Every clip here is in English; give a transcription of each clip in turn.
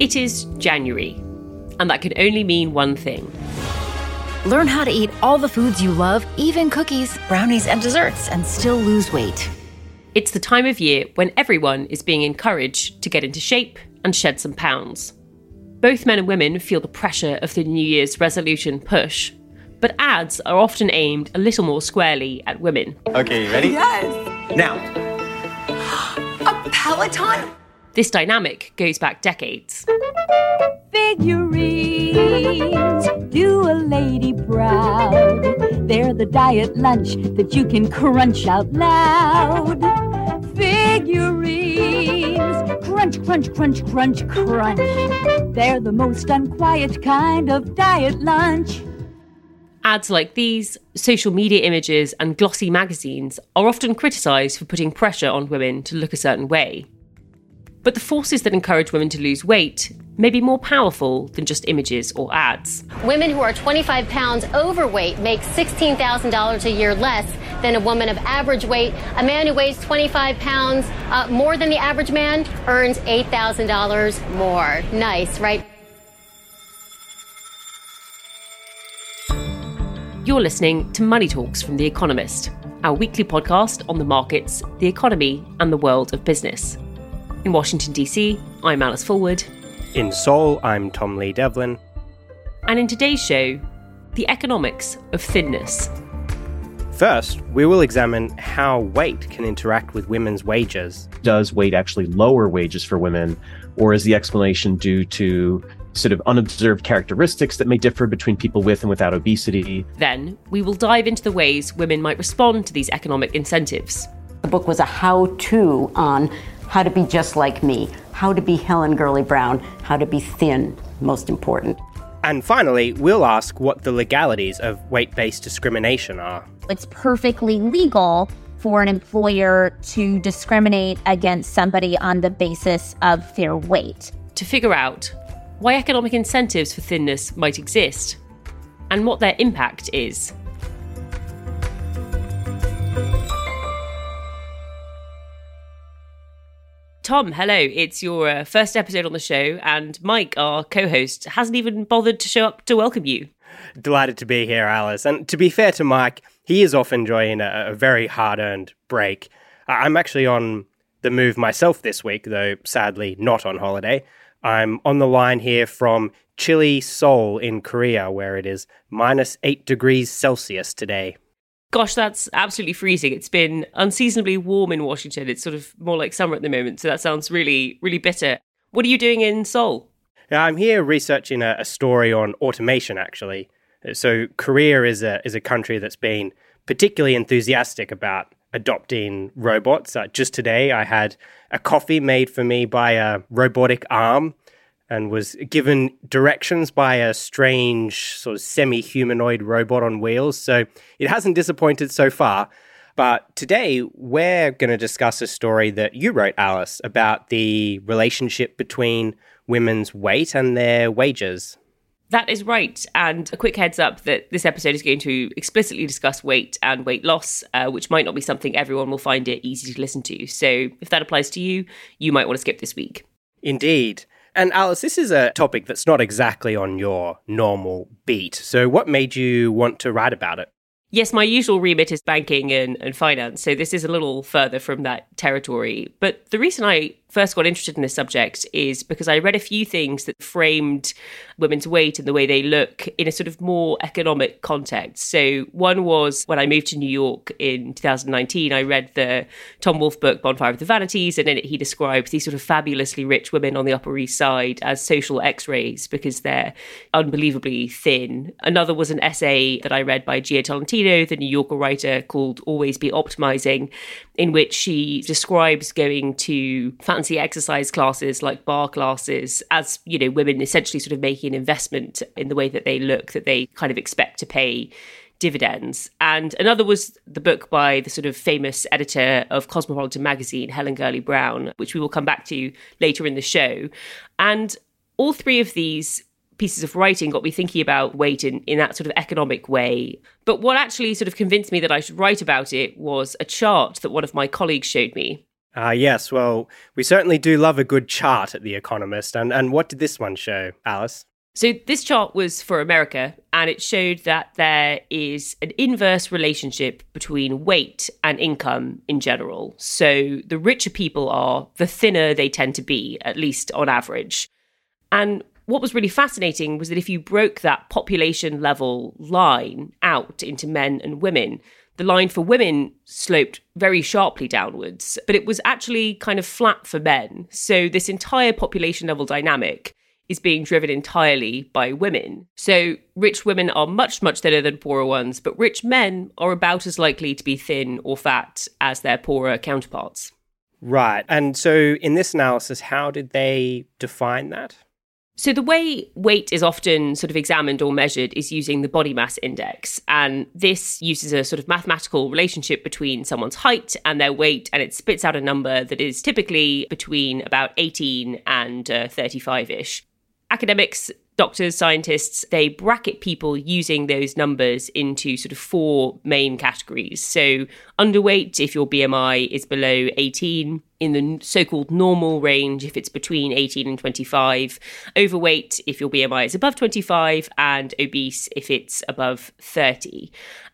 It is January, and that can only mean one thing. Learn how to eat all the foods you love, even cookies, brownies, and desserts, and still lose weight. It's the time of year when everyone is being encouraged to get into shape and shed some pounds. Both men and women feel the pressure of the New Year's resolution push, but ads are often aimed a little more squarely at women. Okay, you ready? Yes. Now. A Peloton? This dynamic goes back decades. Figurines do a lady proud. They're the diet lunch that you can crunch out loud. Figurines, crunch, crunch, crunch, crunch, crunch. They're the most unquiet kind of diet lunch. Ads like these, social media images, and glossy magazines are often criticised for putting pressure on women to look a certain way. But the forces that encourage women to lose weight may be more powerful than just images or ads. Women who are 25 pounds overweight make $16,000 a year less than a woman of average weight. A man who weighs 25 pounds uh, more than the average man earns $8,000 more. Nice, right? You're listening to Money Talks from The Economist, our weekly podcast on the markets, the economy, and the world of business. In Washington, D.C., I'm Alice Fulwood. In Seoul, I'm Tom Lee Devlin. And in today's show, the economics of thinness. First, we will examine how weight can interact with women's wages. Does weight actually lower wages for women, or is the explanation due to sort of unobserved characteristics that may differ between people with and without obesity? Then, we will dive into the ways women might respond to these economic incentives. The book was a how to on how to be just like me, how to be Helen Gurley Brown, how to be thin, most important. And finally, we'll ask what the legalities of weight based discrimination are. It's perfectly legal for an employer to discriminate against somebody on the basis of their weight. To figure out why economic incentives for thinness might exist and what their impact is. Tom, hello. It's your uh, first episode on the show, and Mike, our co host, hasn't even bothered to show up to welcome you. Delighted to be here, Alice. And to be fair to Mike, he is off enjoying a, a very hard earned break. I'm actually on the move myself this week, though sadly not on holiday. I'm on the line here from chilly Seoul in Korea, where it is minus eight degrees Celsius today. Gosh, that's absolutely freezing. It's been unseasonably warm in Washington. It's sort of more like summer at the moment. So that sounds really, really bitter. What are you doing in Seoul? I'm here researching a, a story on automation, actually. So Korea is a is a country that's been particularly enthusiastic about adopting robots. Uh, just today, I had a coffee made for me by a robotic arm and was given directions by a strange sort of semi humanoid robot on wheels. So it hasn't disappointed so far. But today, we're going to discuss a story that you wrote, Alice, about the relationship between women's weight and their wages. That is right. And a quick heads up that this episode is going to explicitly discuss weight and weight loss, uh, which might not be something everyone will find it easy to listen to. So if that applies to you, you might want to skip this week. Indeed. And Alice, this is a topic that's not exactly on your normal beat. So, what made you want to write about it? Yes, my usual remit is banking and, and finance, so this is a little further from that territory. But the reason I first got interested in this subject is because I read a few things that framed women's weight and the way they look in a sort of more economic context. So, one was when I moved to New York in 2019, I read the Tom Wolfe book, Bonfire of the Vanities, and in it he describes these sort of fabulously rich women on the Upper East Side as social x rays because they're unbelievably thin. Another was an essay that I read by Jia Tolentino, the New Yorker writer, called Always Be Optimizing, in which she describes going to fancy exercise classes like barre classes as, you know, women essentially sort of making an investment in the way that they look, that they kind of expect to pay dividends. And another was the book by the sort of famous editor of Cosmopolitan magazine, Helen Gurley Brown, which we will come back to later in the show. And all three of these pieces of writing got me thinking about weight in, in that sort of economic way. But what actually sort of convinced me that I should write about it was a chart that one of my colleagues showed me. Ah, uh, yes. Well, we certainly do love a good chart at The Economist. And, and what did this one show, Alice? So, this chart was for America, and it showed that there is an inverse relationship between weight and income in general. So, the richer people are, the thinner they tend to be, at least on average. And what was really fascinating was that if you broke that population level line out into men and women, the line for women sloped very sharply downwards, but it was actually kind of flat for men. So this entire population level dynamic is being driven entirely by women. So rich women are much, much thinner than poorer ones, but rich men are about as likely to be thin or fat as their poorer counterparts. Right. And so in this analysis, how did they define that? So, the way weight is often sort of examined or measured is using the body mass index. And this uses a sort of mathematical relationship between someone's height and their weight, and it spits out a number that is typically between about 18 and 35 uh, ish. Academics doctors, scientists, they bracket people using those numbers into sort of four main categories. So, underweight, if your BMI is below 18, in the so called normal range, if it's between 18 and 25, overweight, if your BMI is above 25, and obese, if it's above 30.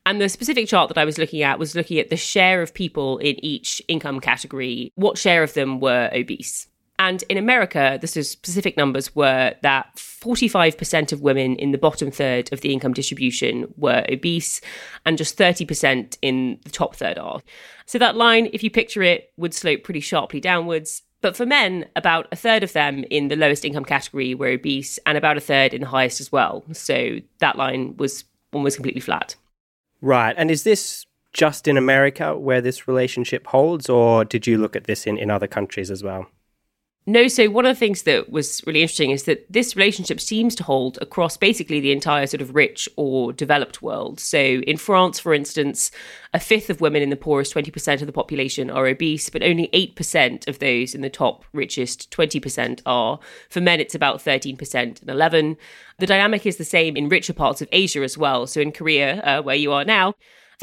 And the specific chart that I was looking at was looking at the share of people in each income category, what share of them were obese. And in America, the specific numbers were that 45% of women in the bottom third of the income distribution were obese, and just 30% in the top third are. So that line, if you picture it, would slope pretty sharply downwards. But for men, about a third of them in the lowest income category were obese, and about a third in the highest as well. So that line was almost completely flat. Right. And is this just in America where this relationship holds, or did you look at this in, in other countries as well? No, so one of the things that was really interesting is that this relationship seems to hold across basically the entire sort of rich or developed world. So in France, for instance, a fifth of women in the poorest 20% of the population are obese, but only 8% of those in the top richest 20% are. For men, it's about 13% and 11. The dynamic is the same in richer parts of Asia as well. So in Korea, uh, where you are now,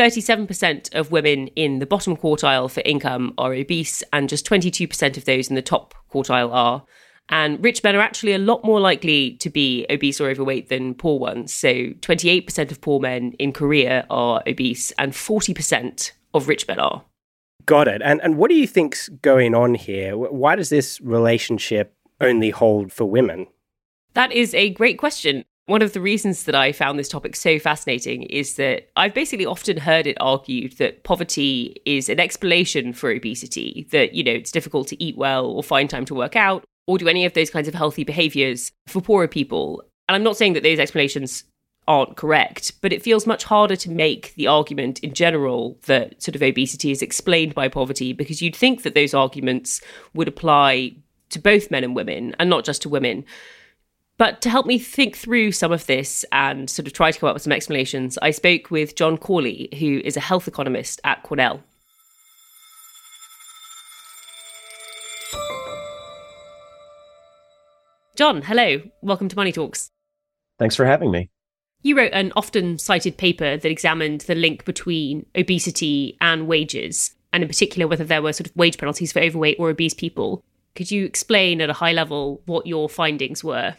37% of women in the bottom quartile for income are obese, and just 22% of those in the top quartile are. And rich men are actually a lot more likely to be obese or overweight than poor ones. So 28% of poor men in Korea are obese, and 40% of rich men are. Got it. And and what do you think's going on here? Why does this relationship only hold for women? That is a great question. One of the reasons that I found this topic so fascinating is that I've basically often heard it argued that poverty is an explanation for obesity, that, you know, it's difficult to eat well or find time to work out or do any of those kinds of healthy behaviors for poorer people. And I'm not saying that those explanations aren't correct, but it feels much harder to make the argument in general that sort of obesity is explained by poverty because you'd think that those arguments would apply to both men and women and not just to women. But to help me think through some of this and sort of try to come up with some explanations, I spoke with John Cawley, who is a health economist at Cornell. John, hello. Welcome to Money Talks. Thanks for having me. You wrote an often cited paper that examined the link between obesity and wages, and in particular whether there were sort of wage penalties for overweight or obese people. Could you explain at a high level what your findings were?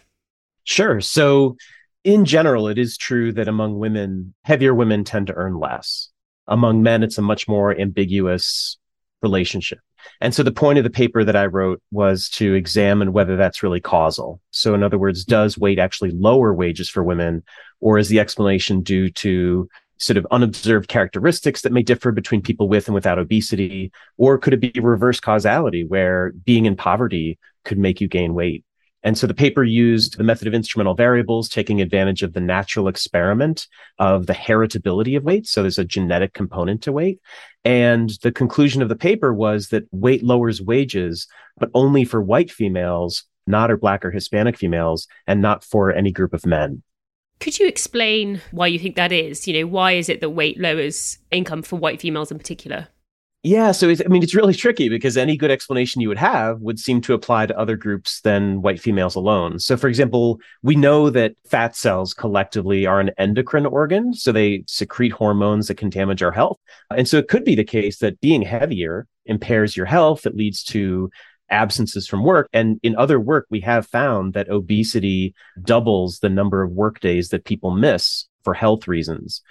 Sure. So, in general, it is true that among women, heavier women tend to earn less. Among men, it's a much more ambiguous relationship. And so the point of the paper that I wrote was to examine whether that's really causal. So, in other words, does weight actually lower wages for women, or is the explanation due to sort of unobserved characteristics that may differ between people with and without obesity? Or could it be reverse causality where being in poverty could make you gain weight? And so the paper used the method of instrumental variables, taking advantage of the natural experiment of the heritability of weight. So there's a genetic component to weight. And the conclusion of the paper was that weight lowers wages, but only for white females, not or black or Hispanic females, and not for any group of men. Could you explain why you think that is? You know, why is it that weight lowers income for white females in particular? Yeah, so I mean, it's really tricky because any good explanation you would have would seem to apply to other groups than white females alone. So, for example, we know that fat cells collectively are an endocrine organ, so they secrete hormones that can damage our health. And so, it could be the case that being heavier impairs your health. It leads to absences from work. And in other work, we have found that obesity doubles the number of work days that people miss for health reasons.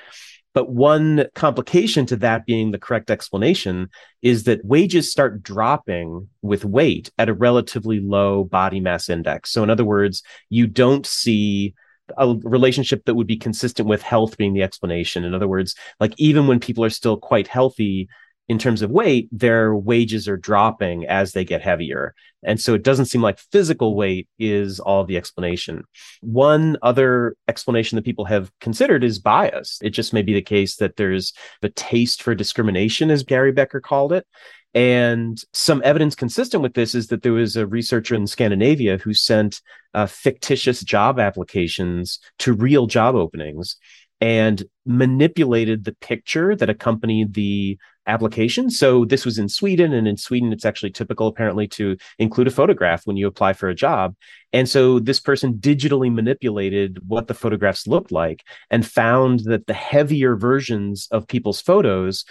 But one complication to that being the correct explanation is that wages start dropping with weight at a relatively low body mass index. So, in other words, you don't see a relationship that would be consistent with health being the explanation. In other words, like even when people are still quite healthy, in terms of weight, their wages are dropping as they get heavier. And so it doesn't seem like physical weight is all the explanation. One other explanation that people have considered is bias. It just may be the case that there's the taste for discrimination, as Gary Becker called it. And some evidence consistent with this is that there was a researcher in Scandinavia who sent uh, fictitious job applications to real job openings and manipulated the picture that accompanied the application. So this was in Sweden, and in Sweden, it's actually typical apparently to include a photograph when you apply for a job. And so this person digitally manipulated what the photographs looked like and found that the heavier versions of people's photos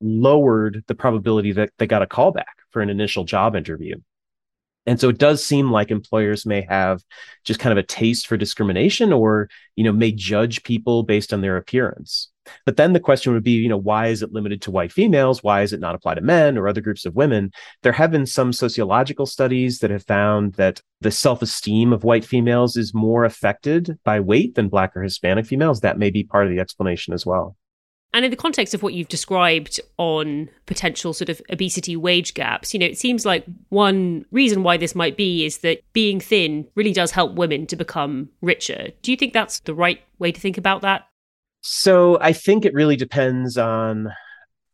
lowered the probability that they got a callback for an initial job interview. And so it does seem like employers may have just kind of a taste for discrimination or, you know, may judge people based on their appearance. But then the question would be, you know, why is it limited to white females? Why is it not apply to men or other groups of women? There have been some sociological studies that have found that the self esteem of white females is more affected by weight than black or Hispanic females. That may be part of the explanation as well. And in the context of what you've described on potential sort of obesity wage gaps, you know, it seems like one reason why this might be is that being thin really does help women to become richer. Do you think that's the right way to think about that? So I think it really depends on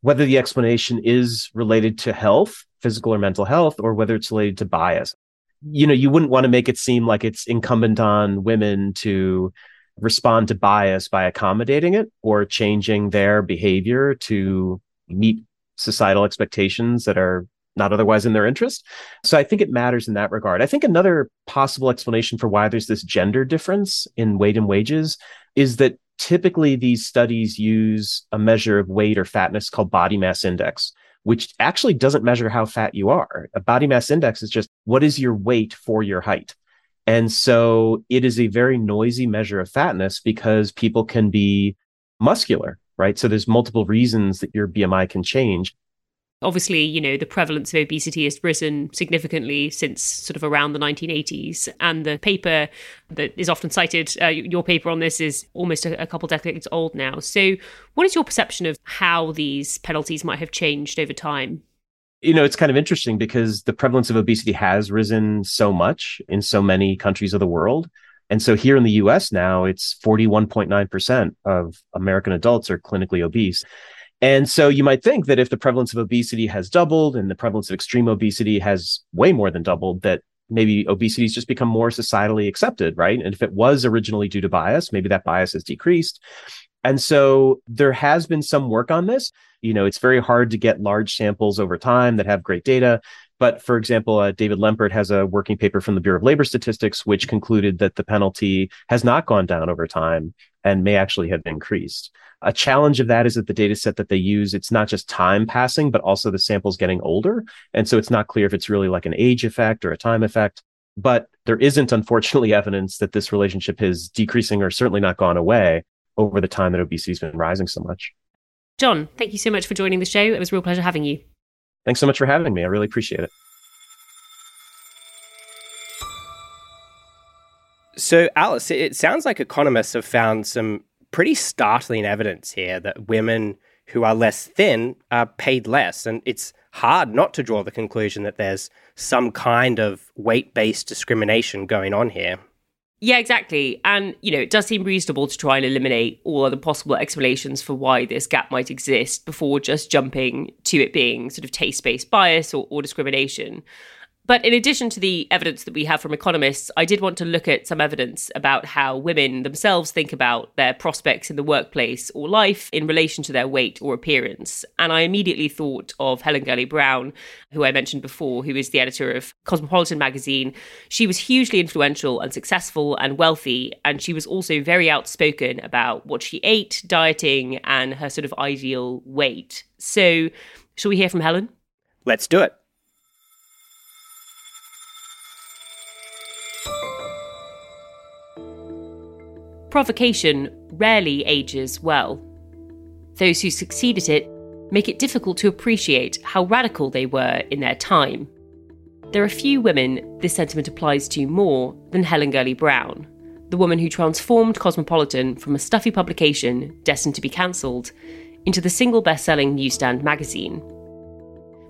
whether the explanation is related to health, physical or mental health, or whether it's related to bias. You know, you wouldn't want to make it seem like it's incumbent on women to respond to bias by accommodating it or changing their behavior to meet societal expectations that are not otherwise in their interest. So I think it matters in that regard. I think another possible explanation for why there's this gender difference in weight and wages is that typically these studies use a measure of weight or fatness called body mass index which actually doesn't measure how fat you are. A body mass index is just what is your weight for your height. And so it is a very noisy measure of fatness because people can be muscular right? So there's multiple reasons that your bmi can change Obviously, you know, the prevalence of obesity has risen significantly since sort of around the 1980s. And the paper that is often cited, uh, your paper on this, is almost a, a couple decades old now. So, what is your perception of how these penalties might have changed over time? You know, it's kind of interesting because the prevalence of obesity has risen so much in so many countries of the world. And so here in the US now, it's 41.9% of American adults are clinically obese. And so you might think that if the prevalence of obesity has doubled and the prevalence of extreme obesity has way more than doubled, that maybe obesity has just become more societally accepted, right? And if it was originally due to bias, maybe that bias has decreased. And so there has been some work on this. You know, it's very hard to get large samples over time that have great data. But for example, uh, David Lempert has a working paper from the Bureau of Labor Statistics, which concluded that the penalty has not gone down over time and may actually have increased. A challenge of that is that the data set that they use, it's not just time passing, but also the samples getting older. And so it's not clear if it's really like an age effect or a time effect. But there isn't, unfortunately, evidence that this relationship is decreasing or certainly not gone away over the time that obesity has been rising so much. John, thank you so much for joining the show. It was a real pleasure having you. Thanks so much for having me. I really appreciate it. So, Alice, it sounds like economists have found some pretty startling evidence here that women who are less thin are paid less. And it's hard not to draw the conclusion that there's some kind of weight based discrimination going on here. Yeah, exactly. And, you know, it does seem reasonable to try and eliminate all other possible explanations for why this gap might exist before just jumping to it being sort of taste based bias or, or discrimination. But in addition to the evidence that we have from economists, I did want to look at some evidence about how women themselves think about their prospects in the workplace or life in relation to their weight or appearance. And I immediately thought of Helen Gurley Brown, who I mentioned before, who is the editor of Cosmopolitan magazine. She was hugely influential and successful and wealthy, and she was also very outspoken about what she ate, dieting, and her sort of ideal weight. So, shall we hear from Helen? Let's do it. Provocation rarely ages well. Those who succeed at it make it difficult to appreciate how radical they were in their time. There are few women this sentiment applies to more than Helen Gurley Brown, the woman who transformed Cosmopolitan from a stuffy publication destined to be cancelled into the single best selling newsstand magazine.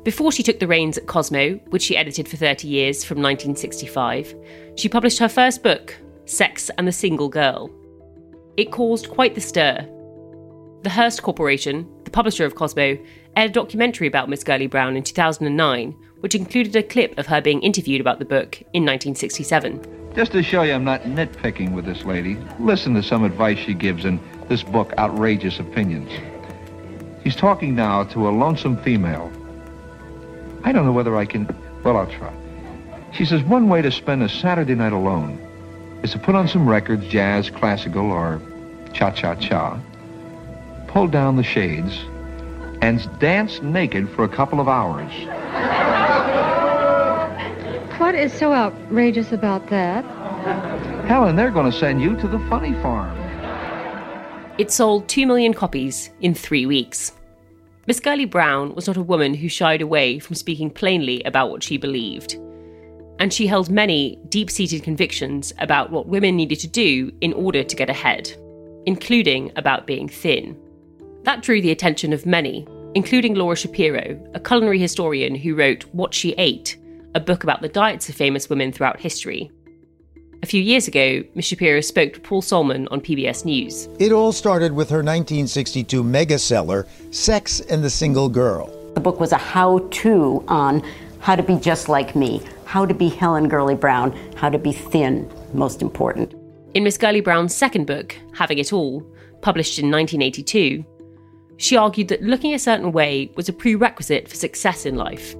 Before she took the reins at Cosmo, which she edited for 30 years from 1965, she published her first book, Sex and the Single Girl. It caused quite the stir. The Hearst Corporation, the publisher of Cosmo, aired a documentary about Miss Gurley Brown in 2009, which included a clip of her being interviewed about the book in 1967. Just to show you I'm not nitpicking with this lady, listen to some advice she gives in this book, Outrageous Opinions. She's talking now to a lonesome female. I don't know whether I can. Well, I'll try. She says one way to spend a Saturday night alone is to put on some records, jazz, classical, or cha-cha-cha, pull down the shades, and dance naked for a couple of hours. What is so outrageous about that? Helen, they're going to send you to the funny farm. It sold 2 million copies in three weeks. Miss Gurley Brown was not a woman who shied away from speaking plainly about what she believed. And she held many deep seated convictions about what women needed to do in order to get ahead including about being thin. That drew the attention of many, including Laura Shapiro, a culinary historian who wrote What She Ate, a book about the diets of famous women throughout history. A few years ago, Ms. Shapiro spoke to Paul Solman on PBS News. It all started with her 1962 mega seller, Sex and the Single Girl. The book was a how to on how to be just like me, how to be Helen Gurley Brown, how to be thin, most important. In Miss Gurley Brown's second book, Having It All, published in 1982, she argued that looking a certain way was a prerequisite for success in life.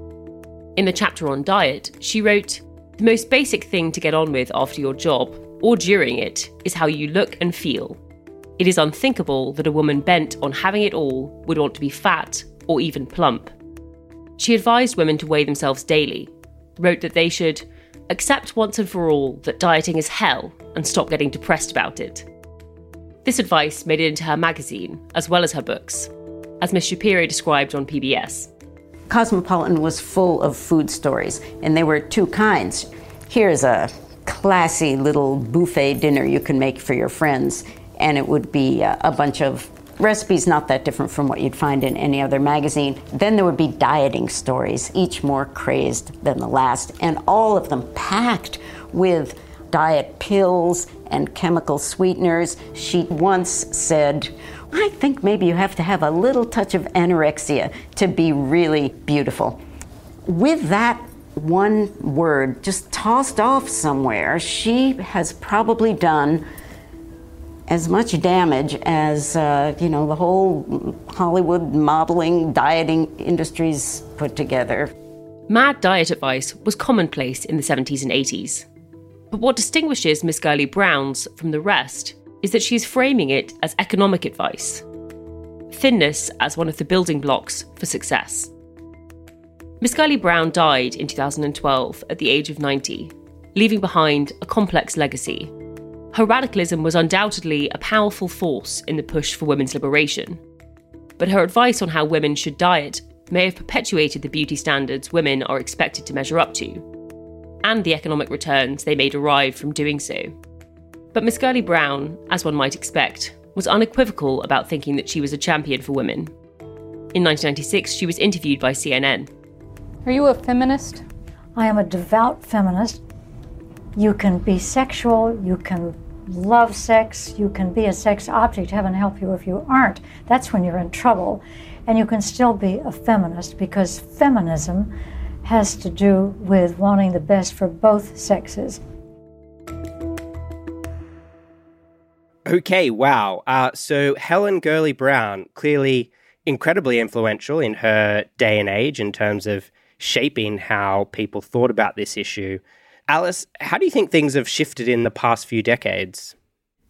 In the chapter on diet, she wrote The most basic thing to get on with after your job, or during it, is how you look and feel. It is unthinkable that a woman bent on having it all would want to be fat or even plump. She advised women to weigh themselves daily, wrote that they should accept once and for all that dieting is hell and stop getting depressed about it. This advice made it into her magazine, as well as her books, as Miss Shapiro described on PBS. Cosmopolitan was full of food stories, and there were two kinds. Here's a classy little buffet dinner you can make for your friends, and it would be uh, a bunch of recipes not that different from what you'd find in any other magazine. Then there would be dieting stories, each more crazed than the last, and all of them packed with diet pills and chemical sweeteners. She once said, I think maybe you have to have a little touch of anorexia to be really beautiful. With that one word just tossed off somewhere, she has probably done as much damage as uh, you know the whole Hollywood modeling dieting industries put together. Mad diet advice was commonplace in the 70s and 80s. But what distinguishes Miss Gurley Brown's from the rest is that she's framing it as economic advice. Thinness as one of the building blocks for success. Miss Gurley Brown died in 2012 at the age of 90, leaving behind a complex legacy her radicalism was undoubtedly a powerful force in the push for women's liberation. But her advice on how women should diet may have perpetuated the beauty standards women are expected to measure up to, and the economic returns they may derive from doing so. But Miss Gurley Brown, as one might expect, was unequivocal about thinking that she was a champion for women. In 1996, she was interviewed by CNN. Are you a feminist? I am a devout feminist. You can be sexual, you can love sex, you can be a sex object. Heaven help you if you aren't. That's when you're in trouble. And you can still be a feminist because feminism has to do with wanting the best for both sexes. Okay, wow. Uh, so Helen Gurley Brown, clearly incredibly influential in her day and age in terms of shaping how people thought about this issue. Alice, how do you think things have shifted in the past few decades?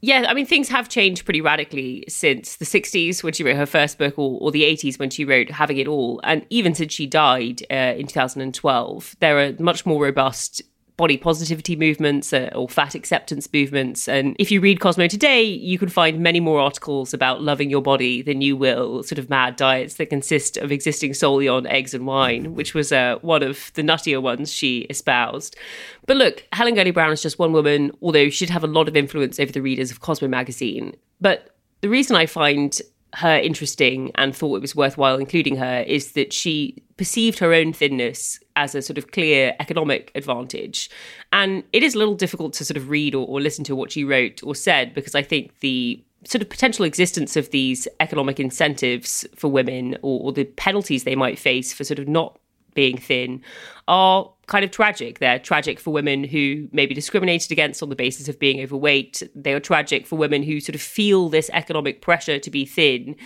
Yeah, I mean, things have changed pretty radically since the 60s when she wrote her first book, or, or the 80s when she wrote Having It All. And even since she died uh, in 2012, there are much more robust body positivity movements uh, or fat acceptance movements. And if you read Cosmo today, you can find many more articles about loving your body than you will sort of mad diets that consist of existing solely on eggs and wine, which was uh, one of the nuttier ones she espoused. But look, Helen Gurley Brown is just one woman, although she'd have a lot of influence over the readers of Cosmo magazine. But the reason I find her interesting and thought it was worthwhile including her is that she perceived her own thinness as a sort of clear economic advantage. And it is a little difficult to sort of read or, or listen to what she wrote or said because I think the sort of potential existence of these economic incentives for women or, or the penalties they might face for sort of not being thin are kind of tragic. They're tragic for women who may be discriminated against on the basis of being overweight. They are tragic for women who sort of feel this economic pressure to be thin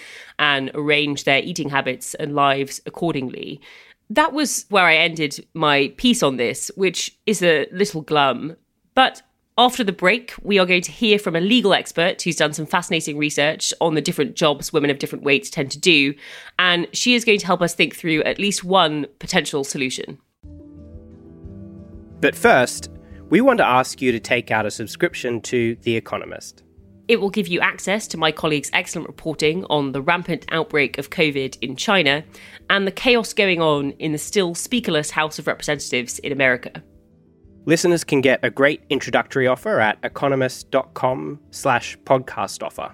and arrange their eating habits and lives accordingly. That was where I ended my piece on this, which is a little glum. But after the break, we are going to hear from a legal expert who's done some fascinating research on the different jobs women of different weights tend to do. And she is going to help us think through at least one potential solution. But first, we want to ask you to take out a subscription to The Economist. It will give you access to my colleagues' excellent reporting on the rampant outbreak of COVID in China and the chaos going on in the still speakerless House of Representatives in America. Listeners can get a great introductory offer at economist.com slash podcast offer.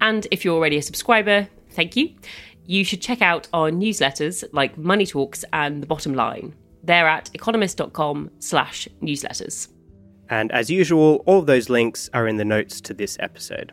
And if you're already a subscriber, thank you. You should check out our newsletters like Money Talks and The Bottom Line. They're at economist.com slash newsletters. And as usual, all those links are in the notes to this episode.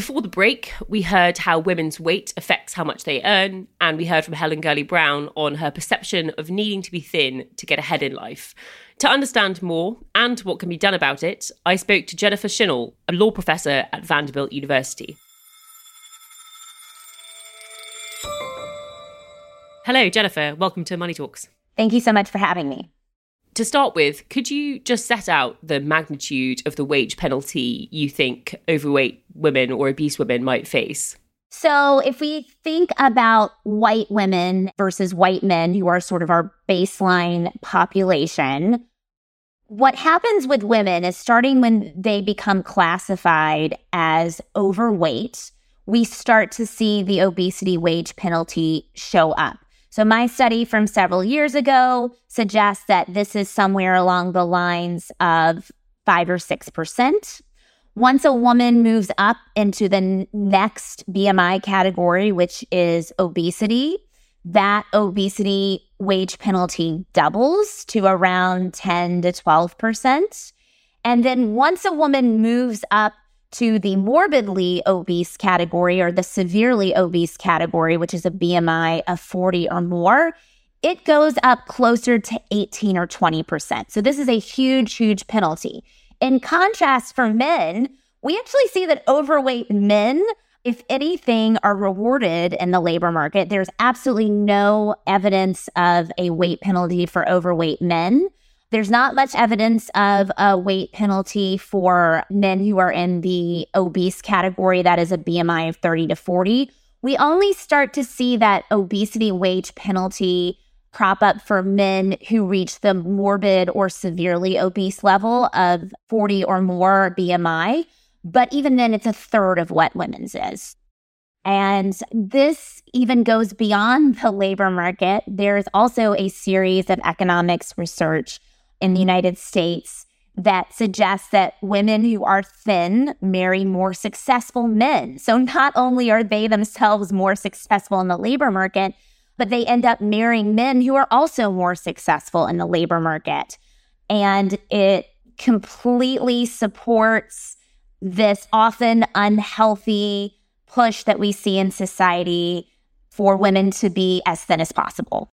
Before the break, we heard how women's weight affects how much they earn, and we heard from Helen Gurley Brown on her perception of needing to be thin to get ahead in life. To understand more and what can be done about it, I spoke to Jennifer Shinall, a law professor at Vanderbilt University. Hello, Jennifer. Welcome to Money Talks. Thank you so much for having me. To start with, could you just set out the magnitude of the wage penalty you think overweight women or obese women might face? So, if we think about white women versus white men, who are sort of our baseline population, what happens with women is starting when they become classified as overweight, we start to see the obesity wage penalty show up. So, my study from several years ago suggests that this is somewhere along the lines of five or 6%. Once a woman moves up into the next BMI category, which is obesity, that obesity wage penalty doubles to around 10 to 12%. And then once a woman moves up to the morbidly obese category or the severely obese category, which is a BMI of 40 or more, it goes up closer to 18 or 20%. So this is a huge, huge penalty. In contrast, for men, we actually see that overweight men, if anything, are rewarded in the labor market. There's absolutely no evidence of a weight penalty for overweight men. There's not much evidence of a weight penalty for men who are in the obese category, that is a BMI of 30 to 40. We only start to see that obesity wage penalty crop up for men who reach the morbid or severely obese level of 40 or more BMI. But even then, it's a third of what women's is. And this even goes beyond the labor market. There's also a series of economics research in the United States that suggests that women who are thin marry more successful men. So not only are they themselves more successful in the labor market, but they end up marrying men who are also more successful in the labor market. And it completely supports this often unhealthy push that we see in society for women to be as thin as possible.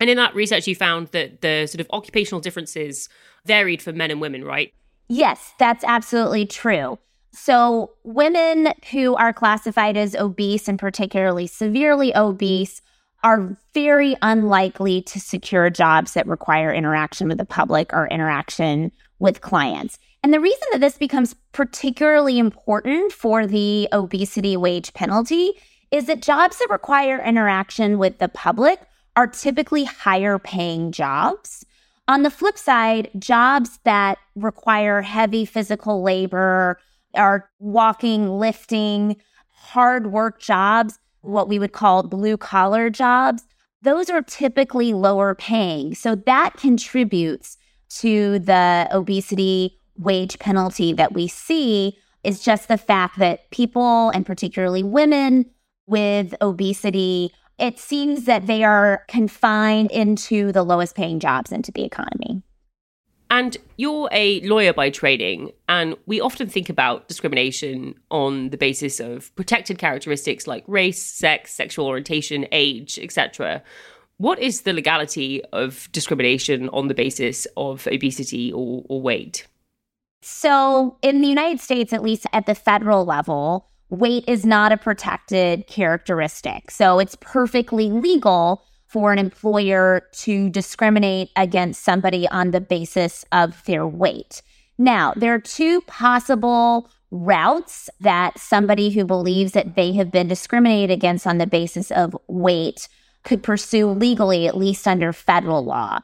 And in that research, you found that the sort of occupational differences varied for men and women, right? Yes, that's absolutely true. So, women who are classified as obese and particularly severely obese are very unlikely to secure jobs that require interaction with the public or interaction with clients. And the reason that this becomes particularly important for the obesity wage penalty is that jobs that require interaction with the public are typically higher paying jobs. On the flip side, jobs that require heavy physical labor, are walking, lifting, hard work jobs, what we would call blue collar jobs, those are typically lower paying. So that contributes to the obesity wage penalty that we see is just the fact that people, and particularly women with obesity, it seems that they are confined into the lowest paying jobs into the economy. And you're a lawyer by training, and we often think about discrimination on the basis of protected characteristics like race, sex, sexual orientation, age, etc. What is the legality of discrimination on the basis of obesity or, or weight? So, in the United States, at least at the federal level, weight is not a protected characteristic. So, it's perfectly legal for an employer to discriminate against somebody on the basis of their weight. Now, there are two possible routes that somebody who believes that they have been discriminated against on the basis of weight could pursue legally, at least under federal law.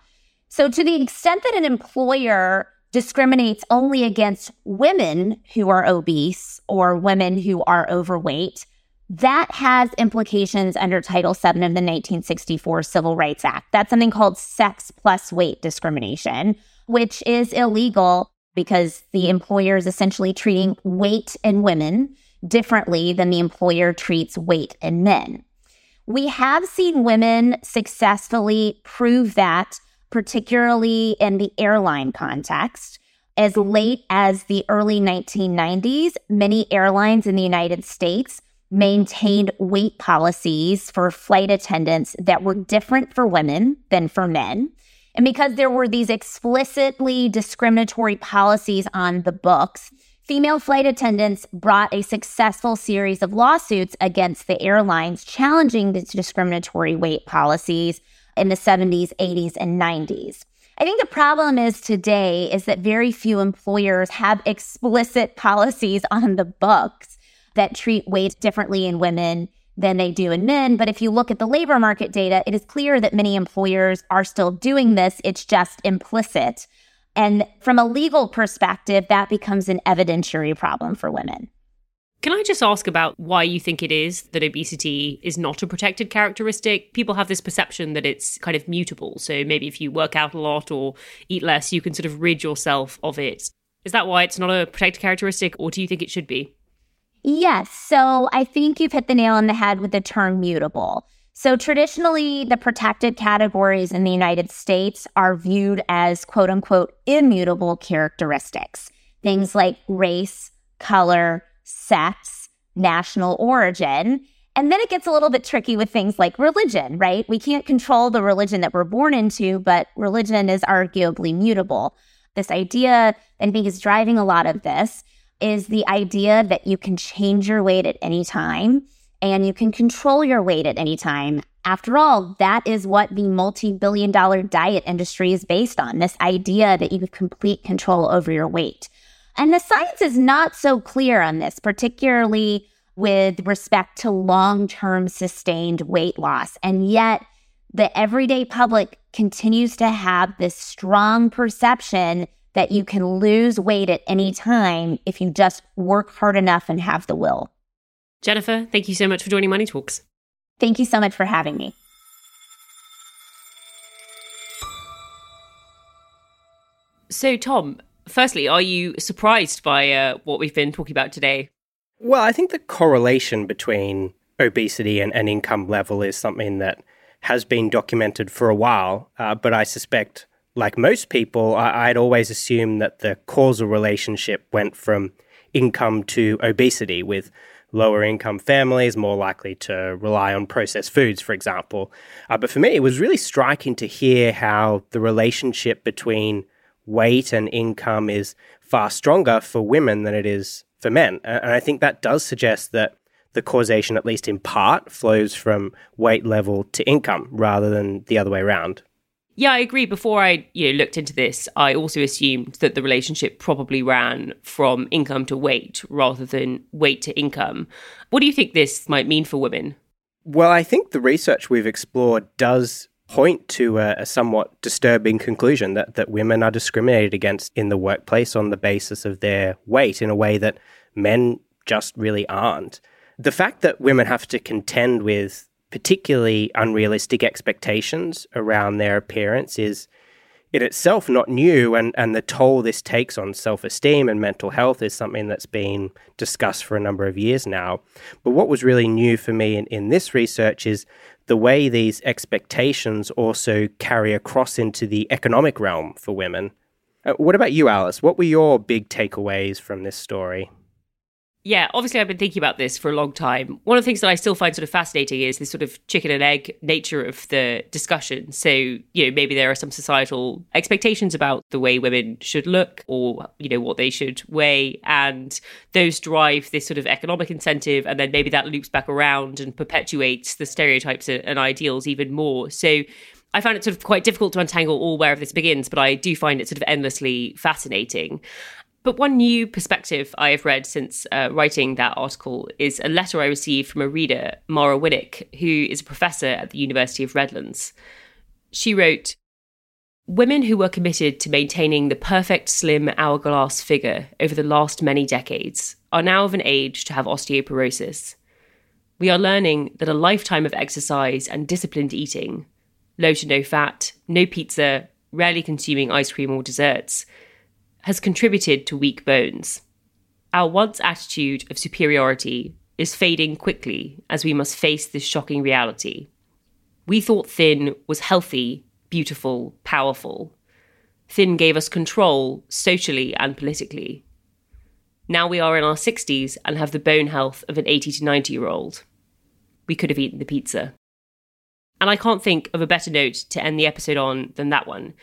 So, to the extent that an employer discriminates only against women who are obese or women who are overweight, that has implications under Title VII of the 1964 Civil Rights Act. That's something called sex plus weight discrimination, which is illegal because the employer is essentially treating weight in women differently than the employer treats weight in men. We have seen women successfully prove that, particularly in the airline context. As late as the early 1990s, many airlines in the United States maintained weight policies for flight attendants that were different for women than for men. And because there were these explicitly discriminatory policies on the books, female flight attendants brought a successful series of lawsuits against the airlines challenging these discriminatory weight policies in the 70s, 80s, and 90s. I think the problem is today is that very few employers have explicit policies on the books that treat weight differently in women than they do in men. But if you look at the labor market data, it is clear that many employers are still doing this. It's just implicit. And from a legal perspective, that becomes an evidentiary problem for women. Can I just ask about why you think it is that obesity is not a protected characteristic? People have this perception that it's kind of mutable. So maybe if you work out a lot or eat less, you can sort of rid yourself of it. Is that why it's not a protected characteristic, or do you think it should be? Yes. So I think you've hit the nail on the head with the term mutable. So traditionally, the protected categories in the United States are viewed as quote unquote immutable characteristics. Things like race, color, sex, national origin. And then it gets a little bit tricky with things like religion, right? We can't control the religion that we're born into, but religion is arguably mutable. This idea, I think, is driving a lot of this is the idea that you can change your weight at any time and you can control your weight at any time. After all, that is what the multi billion dollar diet industry is based on this idea that you have complete control over your weight. And the science is not so clear on this, particularly with respect to long term sustained weight loss. And yet, the everyday public continues to have this strong perception that you can lose weight at any time if you just work hard enough and have the will. Jennifer, thank you so much for joining Money Talks. Thank you so much for having me. So, Tom, firstly, are you surprised by uh, what we've been talking about today? Well, I think the correlation between obesity and, and income level is something that has been documented for a while, uh, but I suspect, like most people, I, I'd always assumed that the causal relationship went from income to obesity, with lower income families more likely to rely on processed foods, for example. Uh, but for me, it was really striking to hear how the relationship between weight and income is far stronger for women than it is for men. And I think that does suggest that the causation, at least in part, flows from weight level to income rather than the other way around. Yeah, I agree. Before I you know, looked into this, I also assumed that the relationship probably ran from income to weight rather than weight to income. What do you think this might mean for women? Well, I think the research we've explored does point to a, a, somewhat disturbing conclusion that, that women are discriminated against in the workplace on the basis of their weight in a way that men just really aren't. The fact that women have to contend with particularly unrealistic expectations around their appearance is in itself not new and, and the toll this takes on self-esteem and mental health is something that's been discussed for a number of years now. But what was really new for me in, in this research is the way these expectations also carry across into the economic realm for women. Uh, what about you, Alice? What were your big takeaways from this story? Yeah, obviously I've been thinking about this for a long time. One of the things that I still find sort of fascinating is this sort of chicken and egg nature of the discussion. So, you know, maybe there are some societal expectations about the way women should look or, you know, what they should weigh. And those drive this sort of economic incentive. And then maybe that loops back around and perpetuates the stereotypes and ideals even more. So, I found it sort of quite difficult to untangle all where this begins, but I do find it sort of endlessly fascinating. But one new perspective I have read since uh, writing that article is a letter I received from a reader, Mara Winnick, who is a professor at the University of Redlands. She wrote, Women who were committed to maintaining the perfect slim hourglass figure over the last many decades are now of an age to have osteoporosis. We are learning that a lifetime of exercise and disciplined eating, low to no fat, no pizza, rarely consuming ice cream or desserts, has contributed to weak bones. Our once attitude of superiority is fading quickly as we must face this shocking reality. We thought thin was healthy, beautiful, powerful. Thin gave us control socially and politically. Now we are in our 60s and have the bone health of an 80 to 90 year old. We could have eaten the pizza. And I can't think of a better note to end the episode on than that one.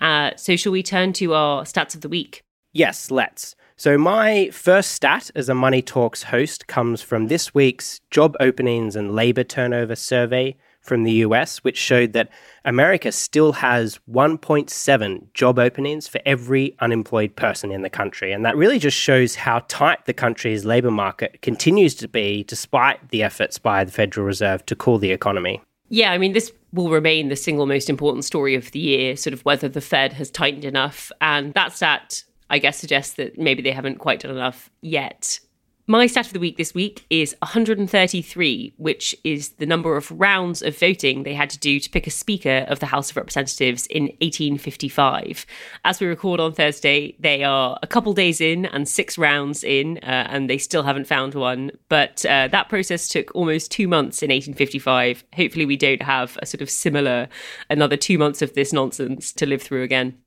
Uh, so, shall we turn to our stats of the week? Yes, let's. So, my first stat as a Money Talks host comes from this week's Job Openings and Labor Turnover Survey from the US, which showed that America still has 1.7 job openings for every unemployed person in the country. And that really just shows how tight the country's labor market continues to be, despite the efforts by the Federal Reserve to cool the economy. Yeah, I mean, this will remain the single most important story of the year, sort of whether the Fed has tightened enough. And that stat, I guess, suggests that maybe they haven't quite done enough yet. My stat of the week this week is 133, which is the number of rounds of voting they had to do to pick a Speaker of the House of Representatives in 1855. As we record on Thursday, they are a couple days in and six rounds in, uh, and they still haven't found one. But uh, that process took almost two months in 1855. Hopefully, we don't have a sort of similar, another two months of this nonsense to live through again.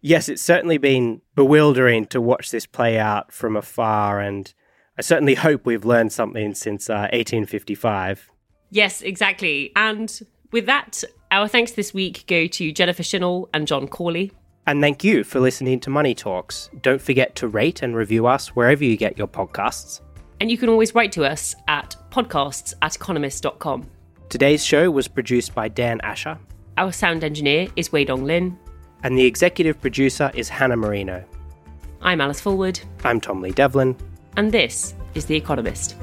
Yes, it's certainly been bewildering to watch this play out from afar, and I certainly hope we've learned something since uh, 1855. Yes, exactly. And with that, our thanks this week go to Jennifer Shinall and John Cawley. And thank you for listening to Money Talks. Don't forget to rate and review us wherever you get your podcasts. And you can always write to us at podcasts at economist.com. Today's show was produced by Dan Asher. Our sound engineer is Wei Dong Lin. And the executive producer is Hannah Mariner. I'm Alice Fulwood. I'm Tom Lee Devlin. And this is The Economist.